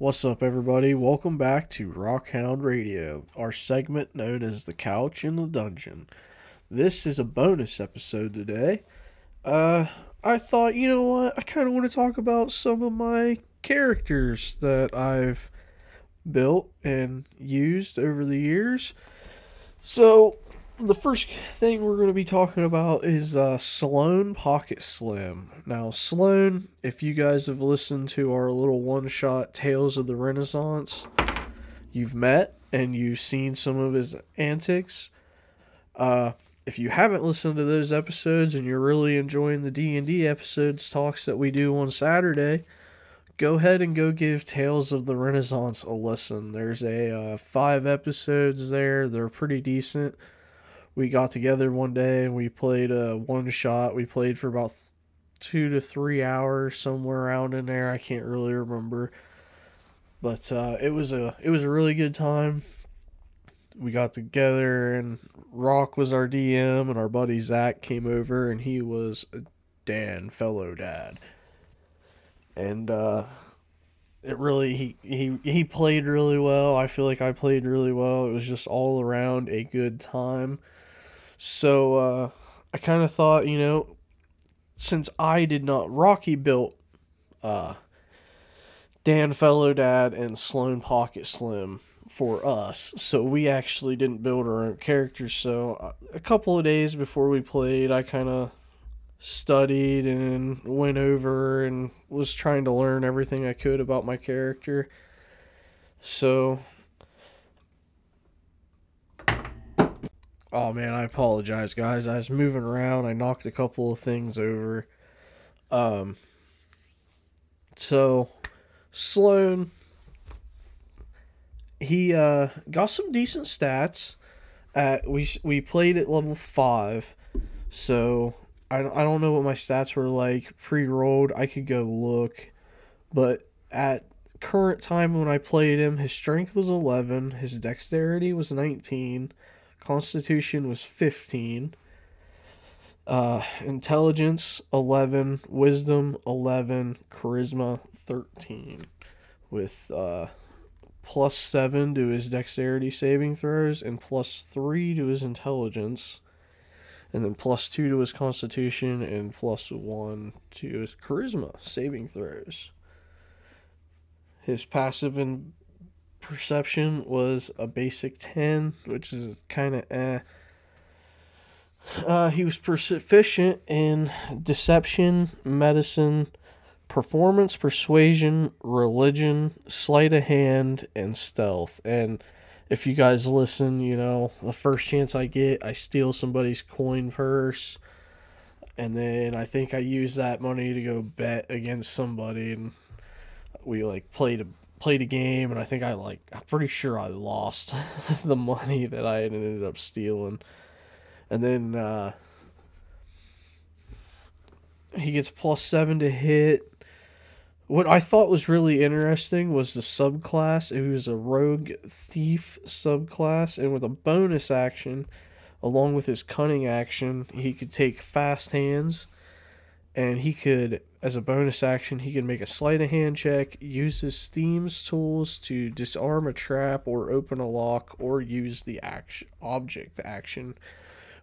What's up, everybody? Welcome back to Rockhound Radio, our segment known as The Couch in the Dungeon. This is a bonus episode today. Uh, I thought, you know what? I kind of want to talk about some of my characters that I've built and used over the years. So, the first thing we're going to be talking about is uh, Sloan Pocket Slim. Now, Sloan, if you guys have listened to our little one shot Tales of the Renaissance, you've met and you've seen some of his antics. Uh, if you haven't listened to those episodes and you're really enjoying the D&D episodes talks that we do on Saturday, go ahead and go give Tales of the Renaissance a listen. There's a uh, five episodes there. They're pretty decent we got together one day and we played a one shot. We played for about two to three hours, somewhere around in there. I can't really remember, but uh, it was a it was a really good time. We got together and Rock was our DM and our buddy Zach came over and he was a Dan fellow dad, and uh, it really he he he played really well. I feel like I played really well. It was just all around a good time so uh, I kind of thought, you know, since I did not, Rocky built uh, Dan Fellow Dad and Sloan Pocket Slim for us. So we actually didn't build our own characters. So uh, a couple of days before we played, I kind of studied and went over and was trying to learn everything I could about my character. So Oh man, I apologize, guys. I was moving around. I knocked a couple of things over. Um. So, Sloan. He uh got some decent stats. At we we played at level five, so I I don't know what my stats were like pre rolled. I could go look, but at current time when I played him, his strength was eleven, his dexterity was nineteen Constitution was 15. Uh, intelligence 11, wisdom 11, charisma 13 with uh, plus 7 to his dexterity saving throws and plus 3 to his intelligence and then plus 2 to his constitution and plus 1 to his charisma saving throws. His passive and perception was a basic 10, which is kind of eh. Uh, he was proficient in deception, medicine, performance, persuasion, religion, sleight of hand, and stealth. And if you guys listen, you know, the first chance I get, I steal somebody's coin purse. And then I think I use that money to go bet against somebody. And we like played a played a game and I think I like I'm pretty sure I lost the money that I ended up stealing. And then uh, he gets plus seven to hit. What I thought was really interesting was the subclass. It was a rogue thief subclass, and with a bonus action, along with his cunning action, he could take fast hands and he could as a bonus action he can make a sleight of hand check use his thieves' tools to disarm a trap or open a lock or use the action object action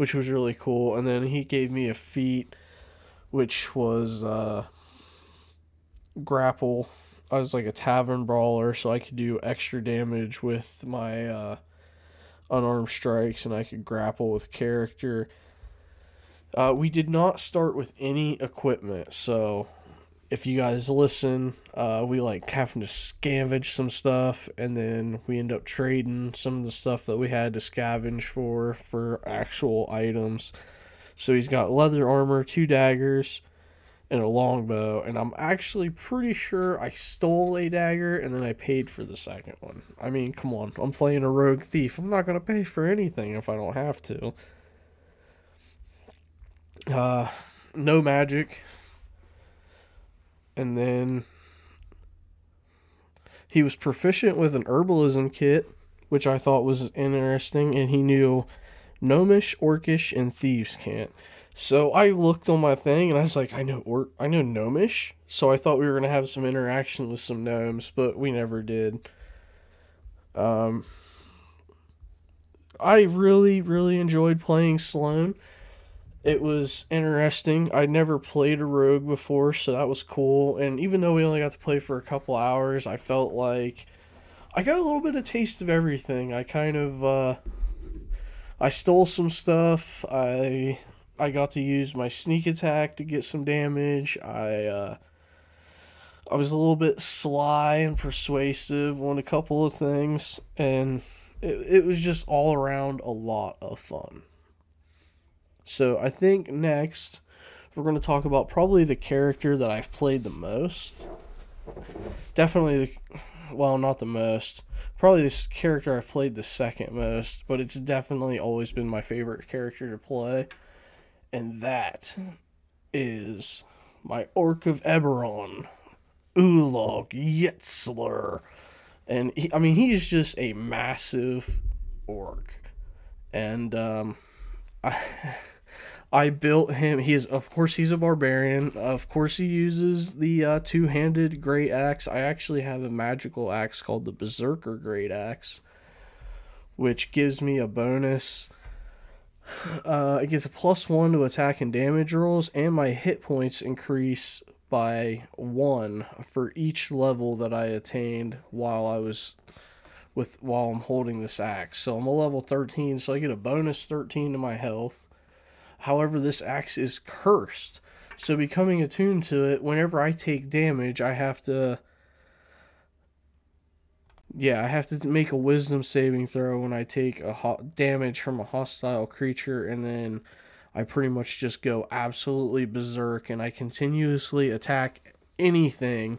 which was really cool. And then he gave me a feat which was uh, grapple i was like a tavern brawler so i could do extra damage with my uh, unarmed strikes and i could grapple with character uh, we did not start with any equipment, so if you guys listen, uh, we like having to scavenge some stuff, and then we end up trading some of the stuff that we had to scavenge for for actual items. So he's got leather armor, two daggers, and a longbow, and I'm actually pretty sure I stole a dagger and then I paid for the second one. I mean, come on, I'm playing a rogue thief. I'm not gonna pay for anything if I don't have to. Uh, no magic. And then he was proficient with an herbalism kit, which I thought was interesting, and he knew gnomish, orcish, and thieves' cant. So I looked on my thing and I was like, I know or I know gnomish. So I thought we were gonna have some interaction with some gnomes, but we never did. Um I really, really enjoyed playing Sloan. It was interesting. I'd never played a rogue before, so that was cool. And even though we only got to play for a couple hours, I felt like I got a little bit of taste of everything. I kind of uh I stole some stuff. I I got to use my sneak attack to get some damage. I uh I was a little bit sly and persuasive on a couple of things and it, it was just all around a lot of fun. So I think next we're going to talk about probably the character that I've played the most. Definitely the well, not the most. Probably this character I've played the second most, but it's definitely always been my favorite character to play. And that is my Orc of Eberron, Ulog Yetzler and he, I mean he is just a massive orc, and um, I I built him. He is of course he's a barbarian. Of course he uses the uh, two handed great axe. I actually have a magical axe called the Berserker Great Axe, which gives me a bonus. Uh, it gets a plus one to attack and damage rolls, and my hit points increase by one for each level that I attained while I was with while I'm holding this axe. So I'm a level 13, so I get a bonus 13 to my health. However, this axe is cursed. So becoming attuned to it, whenever I take damage, I have to yeah, I have to make a wisdom saving throw when I take a ho- damage from a hostile creature and then I pretty much just go absolutely berserk and I continuously attack anything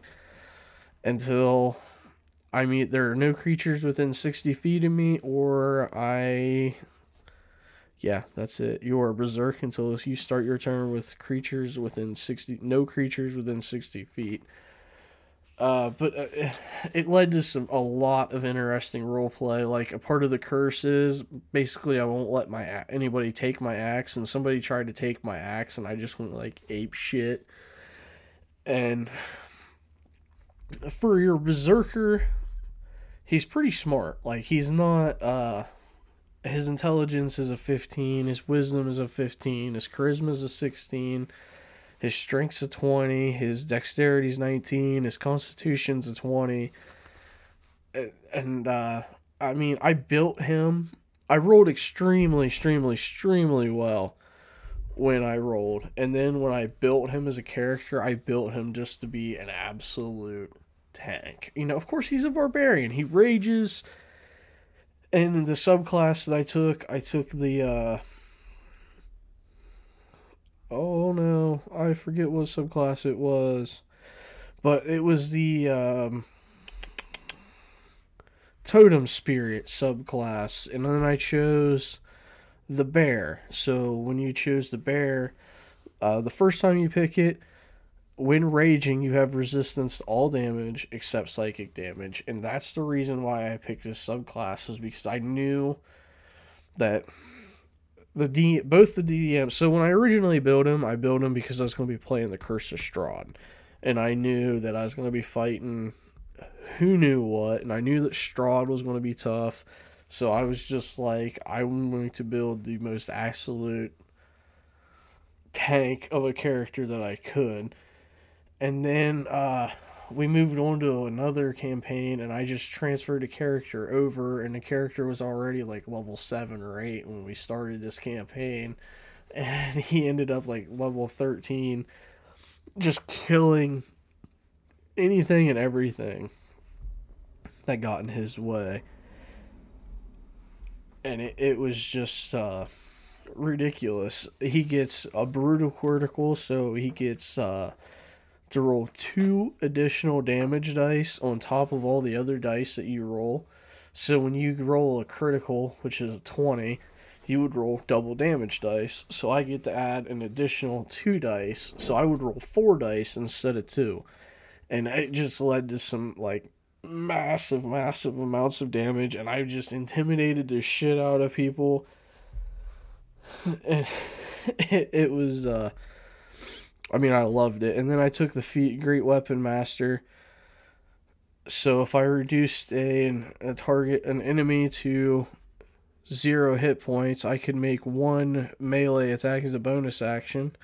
until I mean there are no creatures within 60 feet of me or I yeah, that's it. You are berserk until you start your turn with creatures within 60 no creatures within 60 feet. Uh, but uh, it led to some a lot of interesting role play. Like a part of the curse is basically I won't let my anybody take my axe, and somebody tried to take my axe, and I just went like ape shit. And for your berserker, he's pretty smart. Like he's not. uh His intelligence is a fifteen. His wisdom is a fifteen. His charisma is a sixteen his strength's a 20, his dexterity's 19, his constitution's a 20. And uh I mean, I built him. I rolled extremely extremely extremely well when I rolled. And then when I built him as a character, I built him just to be an absolute tank. You know, of course he's a barbarian. He rages. And the subclass that I took, I took the uh oh no, I forget what subclass it was, but it was the um, totem spirit subclass, and then I chose the bear. So when you choose the bear, uh, the first time you pick it, when raging, you have resistance to all damage except psychic damage, and that's the reason why I picked this subclass is because I knew that the D both the DDM. So when I originally built him, I built him because I was going to be playing the Curse of Strahd, and I knew that I was going to be fighting who knew what, and I knew that Strahd was going to be tough. So I was just like, I'm going to build the most absolute tank of a character that I could. And then uh, we moved on to another campaign and I just transferred a character over and the character was already like level 7 or 8 when we started this campaign. And he ended up like level 13 just killing anything and everything that got in his way. And it, it was just uh, ridiculous. He gets a brutal critical so he gets uh, to roll two additional damage dice on top of all the other dice that you roll. So when you roll a critical, which is a 20, you would roll double damage dice. So I get to add an additional two dice. So I would roll four dice instead of two. And it just led to some like massive, massive amounts of damage. And I just intimidated the shit out of people. And it, it was uh I mean I loved it. And then I took the feat Great Weapon Master. So if I reduced a a target an enemy to zero hit points, I could make one melee attack as a bonus action.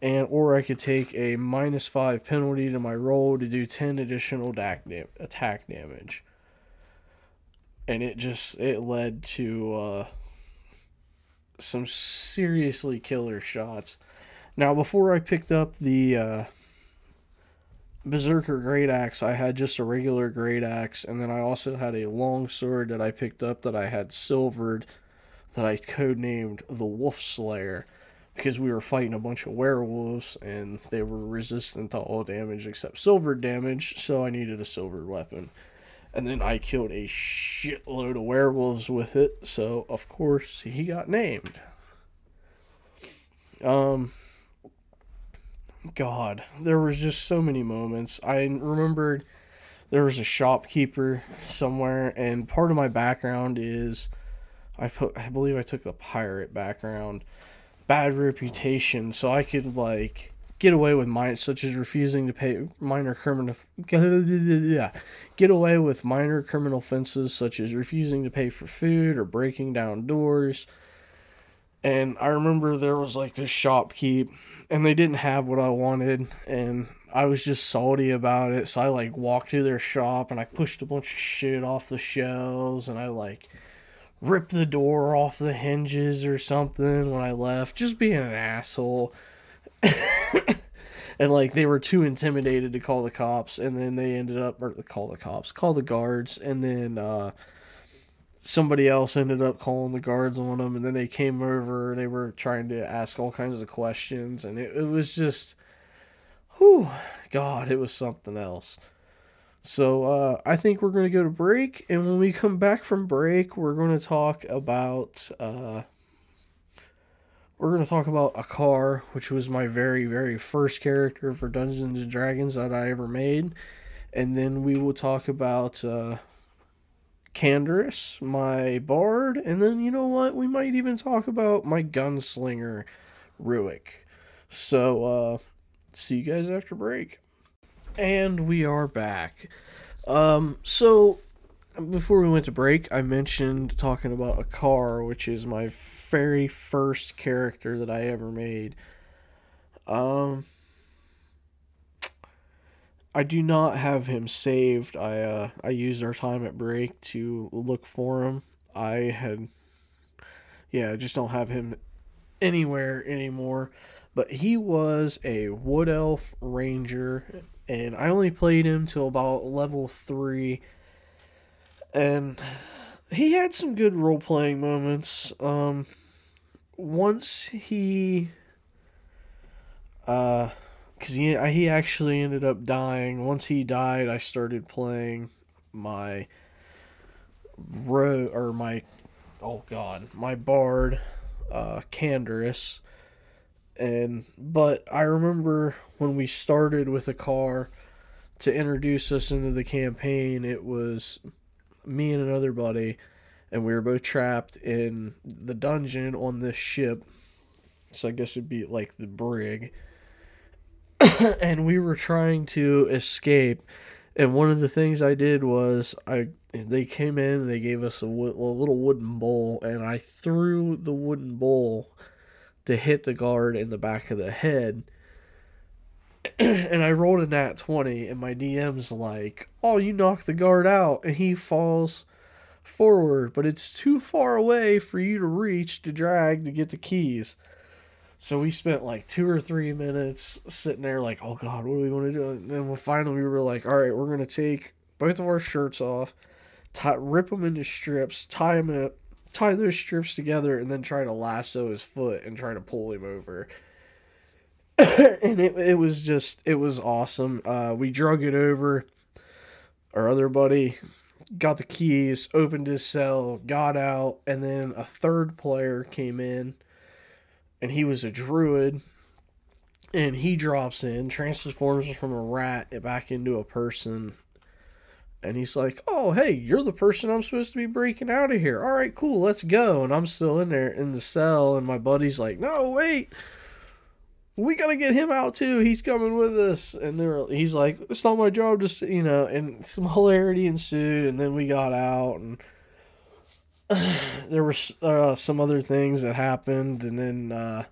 And or I could take a minus five penalty to my roll to do ten additional attack damage. And it just it led to uh some seriously killer shots. Now, before I picked up the uh, Berserker Great Axe, I had just a regular Great Axe, and then I also had a long sword that I picked up that I had silvered that I codenamed the Wolf Slayer because we were fighting a bunch of werewolves and they were resistant to all damage except silver damage, so I needed a silver weapon. And then I killed a shitload of werewolves with it, so of course he got named. Um God, there was just so many moments. I remembered there was a shopkeeper somewhere and part of my background is I put I believe I took the pirate background. Bad reputation, so I could like get away with mine, such as refusing to pay minor criminal. Yeah, get away with minor criminal offenses such as refusing to pay for food or breaking down doors. And I remember there was like this shopkeep, and they didn't have what I wanted, and I was just salty about it. So I like walked to their shop and I pushed a bunch of shit off the shelves, and I like ripped the door off the hinges or something when I left, just being an asshole. and like they were too intimidated to call the cops and then they ended up or call the cops call the guards and then uh, somebody else ended up calling the guards on them and then they came over and they were trying to ask all kinds of questions and it, it was just whew god it was something else so uh, i think we're going to go to break and when we come back from break we're going to talk about uh, we're going to talk about a car which was my very, very first character for Dungeons and Dragons that I ever made. And then we will talk about uh, Canderous, my bard. And then, you know what? We might even talk about my gunslinger, Ruick. So, uh, see you guys after break. And we are back. Um, so, before we went to break, I mentioned talking about a car, which is my very first character that I ever made. Um, I do not have him saved. I uh, I used our time at break to look for him. I had, yeah, I just don't have him anywhere anymore. But he was a wood elf ranger, and I only played him till about level three. And he had some good role playing moments. Um, once he, uh, because he he actually ended up dying. Once he died, I started playing my ro or my oh god my bard, uh, Canderous. And but I remember when we started with a car to introduce us into the campaign, it was me and another buddy, and we were both trapped in the dungeon on this ship. So I guess it'd be like the brig. and we were trying to escape. And one of the things I did was I they came in and they gave us a, wo- a little wooden bowl, and I threw the wooden bowl to hit the guard in the back of the head. and I rolled a nat 20, and my DM's like, Oh, you knocked the guard out, and he falls forward, but it's too far away for you to reach to drag to get the keys. So we spent like two or three minutes sitting there, like, oh God, what are we going to do? And then finally we were like, all right, we're going to take both of our shirts off, tie, rip them into strips, tie them up, tie those strips together, and then try to lasso his foot and try to pull him over. and it, it was just, it was awesome. Uh, we drug it over. Our other buddy got the keys, opened his cell, got out, and then a third player came in, and he was a druid. And he drops in, transforms from a rat back into a person, And he's like, "Oh, hey, you're the person I'm supposed to be breaking out of here. All right, cool, let's go." And I'm still in there in the cell, and my buddy's like, "No, wait." We gotta get him out too. He's coming with us, and they're, he's like, "It's not my job to, you know." And some hilarity ensued, and then we got out, and there were uh, some other things that happened, and then uh,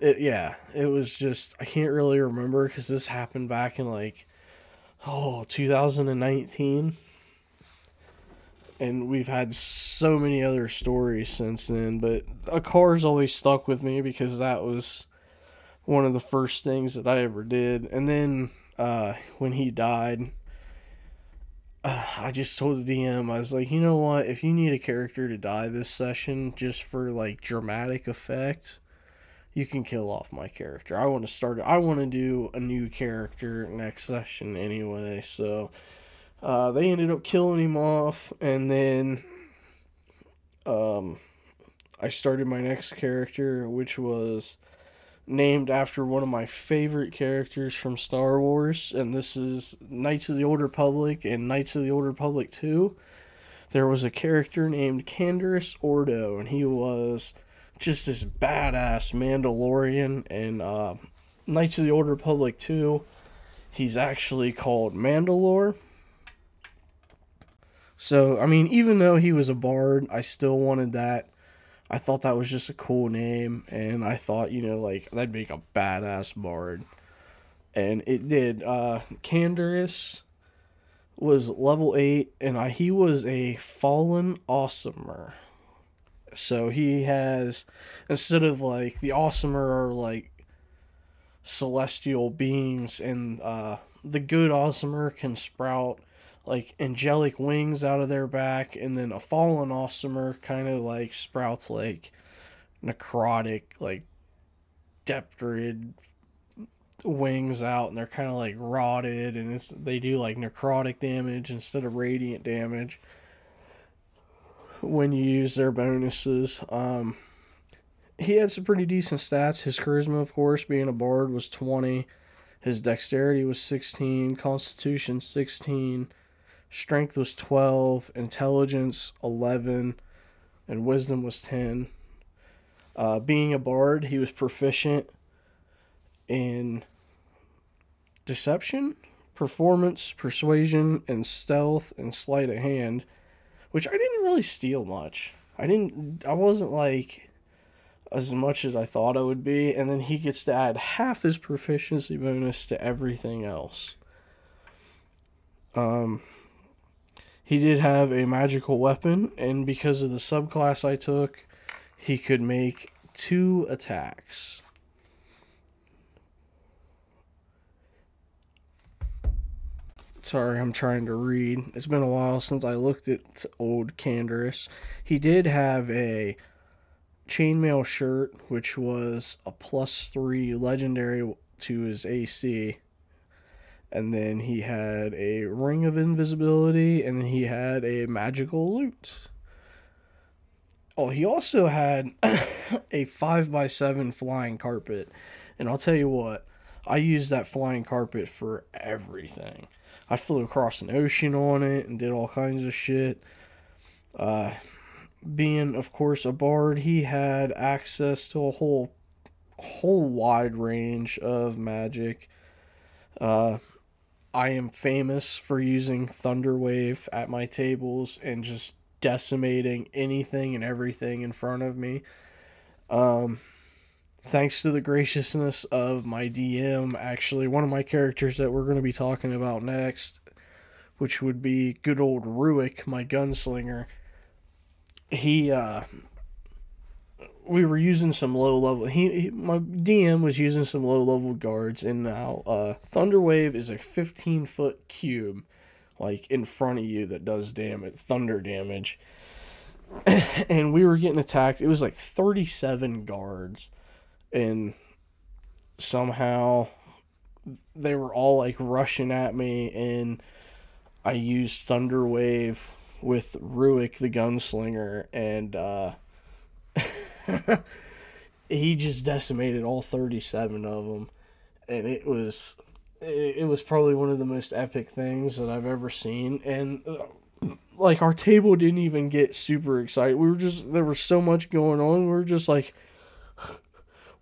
it yeah, it was just I can't really remember because this happened back in like oh 2019, and we've had so many other stories since then. But a car's always stuck with me because that was one of the first things that I ever did, and then uh, when he died I just told the DM, I was like, you know what? If you need a character to die this session just for like dramatic effect, you can kill off my character. I want to start, I want to do a new character next session anyway. So uh, they ended up killing him off, and then um, I started my next character, which was named after one of my favorite characters from Star Wars, and this is Knights of the Old Republic and Knights of the Old Republic 2. There was a character named Canderous Ordo, and he was just this badass Mandalorian. And uh, Knights of the Old Republic 2, he's actually called Mandalore. So, I mean, even though he was a bard, I still wanted that I thought that was just a cool name, and I thought, you know, like that'd make a badass bard, and it did. Uh, Canderous was level eight, and I, he was a fallen aasimar. So he has instead of like the aasimar are like celestial beings, and uh, the good aasimar can sprout like angelic wings out of their back, and then a fallen aasimar kind of like sprouts like necrotic, like deptrid wings out, and they're kind of like rotted, and it's they do like necrotic damage instead of radiant damage when you use their bonuses. Um, he had some pretty decent stats. His charisma, of course, being a bard, was 20. His dexterity was 16. Constitution, 16 strength was 12, intelligence 11, and wisdom was 10. Uh, being a bard, he was proficient in deception, performance, persuasion, and stealth and sleight of hand, which I didn't really steal much. I didn't, I wasn't like as much as I thought I would be, and then he gets to add half his proficiency bonus to everything else. Um, he did have a magical weapon, and because of the subclass I took, he could make two attacks. Sorry, I'm trying to read. It's been a while since I looked at old Canderous. He did have a chainmail shirt, which was a plus three legendary to his AC and then he had a ring of invisibility, and then he had a magical lute. Oh, he also had a 5x7 flying carpet. And I'll tell you what, I used that flying carpet for everything. I flew across an ocean on it and did all kinds of shit. Uh, being, of course, a bard, he had access to a whole, whole wide range of magic. Uh, I am famous for using Thunderwave at my tables and just decimating anything and everything in front of me. Um, thanks to the graciousness of my DM, actually, one of my characters that we're going to be talking about next, which would be good old Ruick, my gunslinger. He, uh, we were using some low level. He, he, my DM was using some low level guards, and now uh, Thunderwave is a 15 foot cube, like in front of you that does damage, thunder damage. and we were getting attacked. It was like 37 guards, and somehow they were all like rushing at me, and I used Thunderwave with Ruick the gunslinger, and uh, he just decimated all 37 of them and it was it, was probably one of the most epic things that I've ever seen, and. Uh, like our table didn't even get super excited. We were just there was so much going on. We were just like,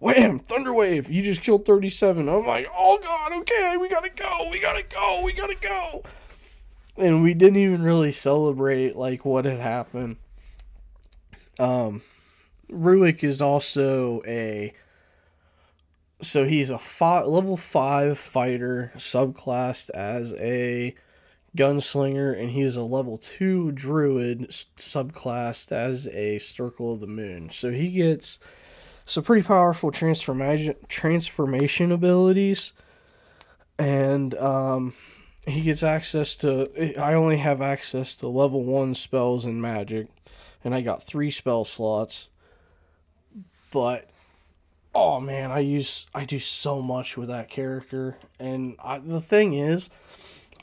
wham, thunderwave. You just killed thirty seven. I'm like, oh god, okay, we gotta go, we gotta go, we gotta go. And we didn't even really celebrate like what had happened. Um, Ruik is also a so he's a five, level five fighter subclassed as a gunslinger, and he is a level two druid subclassed as a circle of the moon. So he gets some pretty powerful transformation transformation abilities, and um, he gets access to. I only have access to level one spells and magic, and I got three spell slots. But oh man, I use I do so much with that character, and I, the thing is,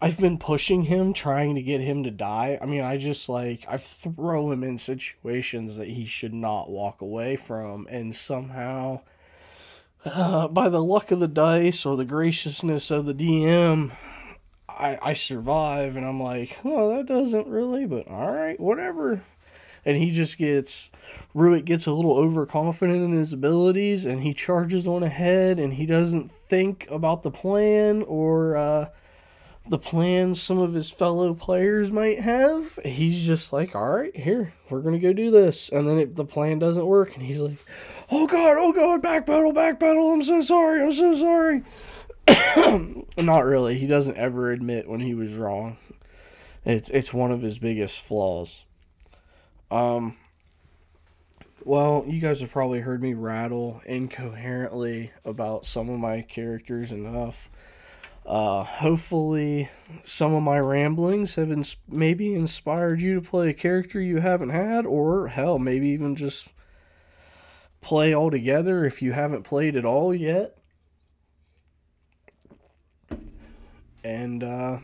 I've been pushing him, trying to get him to die. I mean, I just like I throw him in situations that he should not walk away from, and somehow, uh, by the luck of the dice or the graciousness of the DM, I I survive, and I'm like, oh, that doesn't really, but all right, whatever and he just gets Ruik gets a little overconfident in his abilities and he charges on ahead and he doesn't think about the plan or uh, the plans some of his fellow players might have. He's just like, all right, here, we're to go do this. And then it, the plan doesn't work. And he's like, oh God, oh God, back pedal, back pedal. I'm so sorry. I'm so sorry. Not really. He doesn't ever admit when he was wrong. It's, it's one of his biggest flaws. Um, well, you guys have probably heard me rattle incoherently about some of my characters enough. Uh, hopefully, some of my ramblings have ins- maybe inspired you to play a character you haven't had, or hell, maybe even just play all together if you haven't played at all yet. And, uh,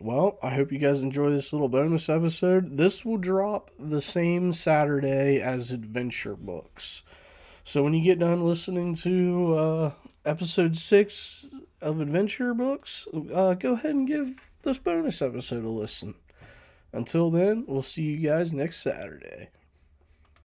well, I hope you guys enjoy this little bonus episode. This will drop the same Saturday as Adventure Books. So when you get done listening to uh, episode six of Adventure Books, uh, go ahead and give this bonus episode a listen. Until then, we'll see you guys next Saturday.